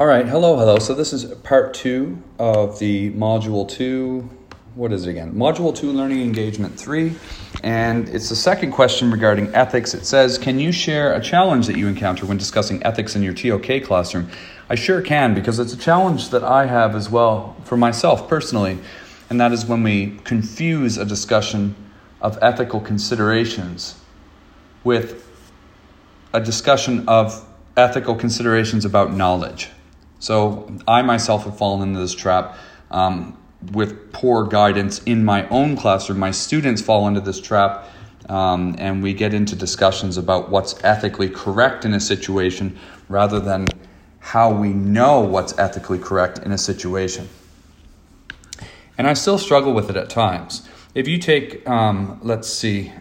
All right, hello, hello. So this is part two of the module two. What is it again? Module two, learning engagement three. And it's the second question regarding ethics. It says, Can you share a challenge that you encounter when discussing ethics in your TOK classroom? I sure can because it's a challenge that I have as well for myself personally. And that is when we confuse a discussion of ethical considerations with a discussion of ethical considerations about knowledge. So I myself have fallen into this trap um, with poor guidance in my own classroom. My students fall into this trap, um, and we get into discussions about what's ethically correct in a situation rather than how we know what's ethically correct in a situation. And I still struggle with it at times. If you take, um, let's see,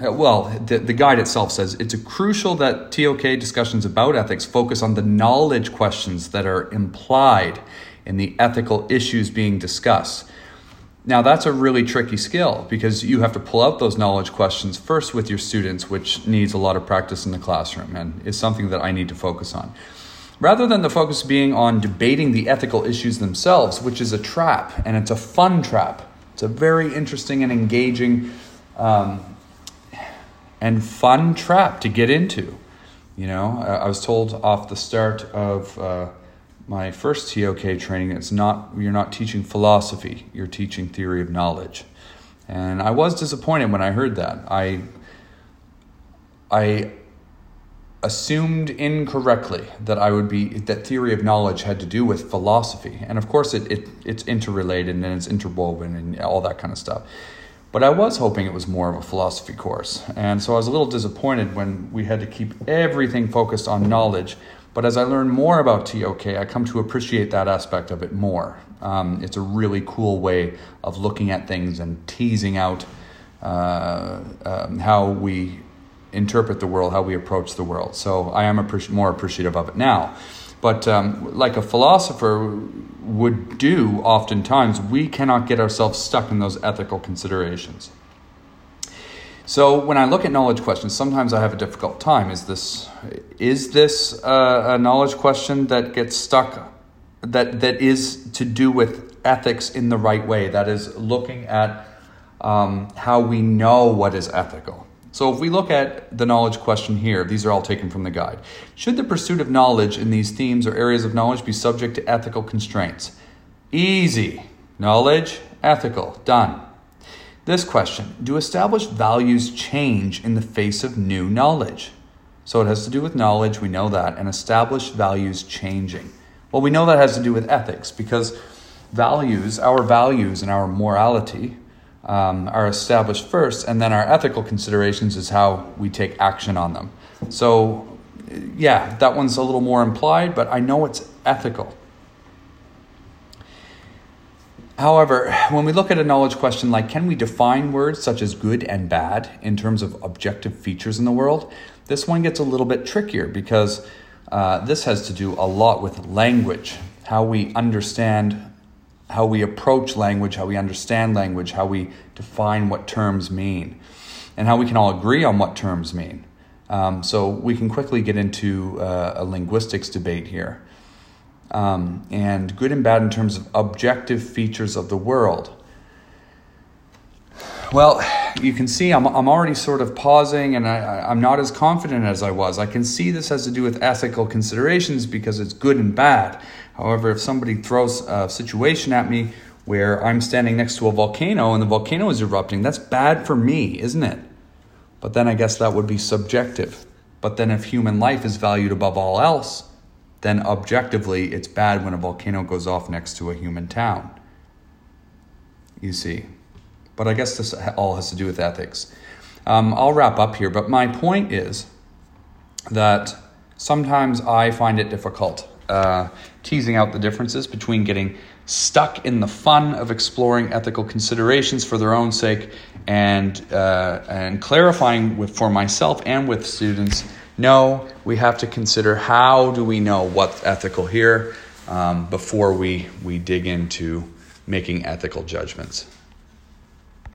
well, the, the guide itself says it's crucial that TOK discussions about ethics focus on the knowledge questions that are implied in the ethical issues being discussed. Now, that's a really tricky skill because you have to pull out those knowledge questions first with your students, which needs a lot of practice in the classroom and is something that I need to focus on. Rather than the focus being on debating the ethical issues themselves, which is a trap, and it's a fun trap. It's a very interesting and engaging um, and fun trap to get into. You know, I was told off the start of uh, my first TOK training, it's not you're not teaching philosophy, you're teaching theory of knowledge, and I was disappointed when I heard that. I I assumed incorrectly that I would be that theory of knowledge had to do with philosophy, and of course it, it it's interrelated and it's interwoven and all that kind of stuff. But I was hoping it was more of a philosophy course. And so I was a little disappointed when we had to keep everything focused on knowledge. But as I learn more about TOK, I come to appreciate that aspect of it more. Um, it's a really cool way of looking at things and teasing out uh, um, how we interpret the world, how we approach the world. So I am appreci- more appreciative of it now. But um, like a philosopher would do oftentimes, we cannot get ourselves stuck in those ethical considerations. So when I look at knowledge questions, sometimes I have a difficult time. Is this is this a, a knowledge question that gets stuck that that is to do with ethics in the right way? That is looking at um, how we know what is ethical. So if we look at the knowledge question here, these are all taken from the guide. Should the pursuit of knowledge in these themes or areas of knowledge be subject to ethical constraints? Easy. Knowledge, ethical, done. This question Do established values change in the face of new knowledge? So it has to do with knowledge, we know that, and established values changing. Well, we know that has to do with ethics because values, our values and our morality, um, are established first, and then our ethical considerations is how we take action on them. So, yeah, that one's a little more implied, but I know it's ethical. However, when we look at a knowledge question like can we define words such as good and bad in terms of objective features in the world, this one gets a little bit trickier because uh, this has to do a lot with language, how we understand how we approach language, how we understand language, how we define what terms mean, and how we can all agree on what terms mean. Um, so we can quickly get into uh, a linguistics debate here. Um, and good and bad in terms of objective features of the world. Well, you can see I'm, I'm already sort of pausing and I, I'm not as confident as I was. I can see this has to do with ethical considerations because it's good and bad. However, if somebody throws a situation at me where I'm standing next to a volcano and the volcano is erupting, that's bad for me, isn't it? But then I guess that would be subjective. But then if human life is valued above all else, then objectively it's bad when a volcano goes off next to a human town. You see. But I guess this all has to do with ethics. Um, I'll wrap up here, but my point is that sometimes I find it difficult uh, teasing out the differences between getting stuck in the fun of exploring ethical considerations for their own sake and uh, and clarifying with for myself and with students no we have to consider how do we know what's ethical here um, before we we dig into making ethical judgments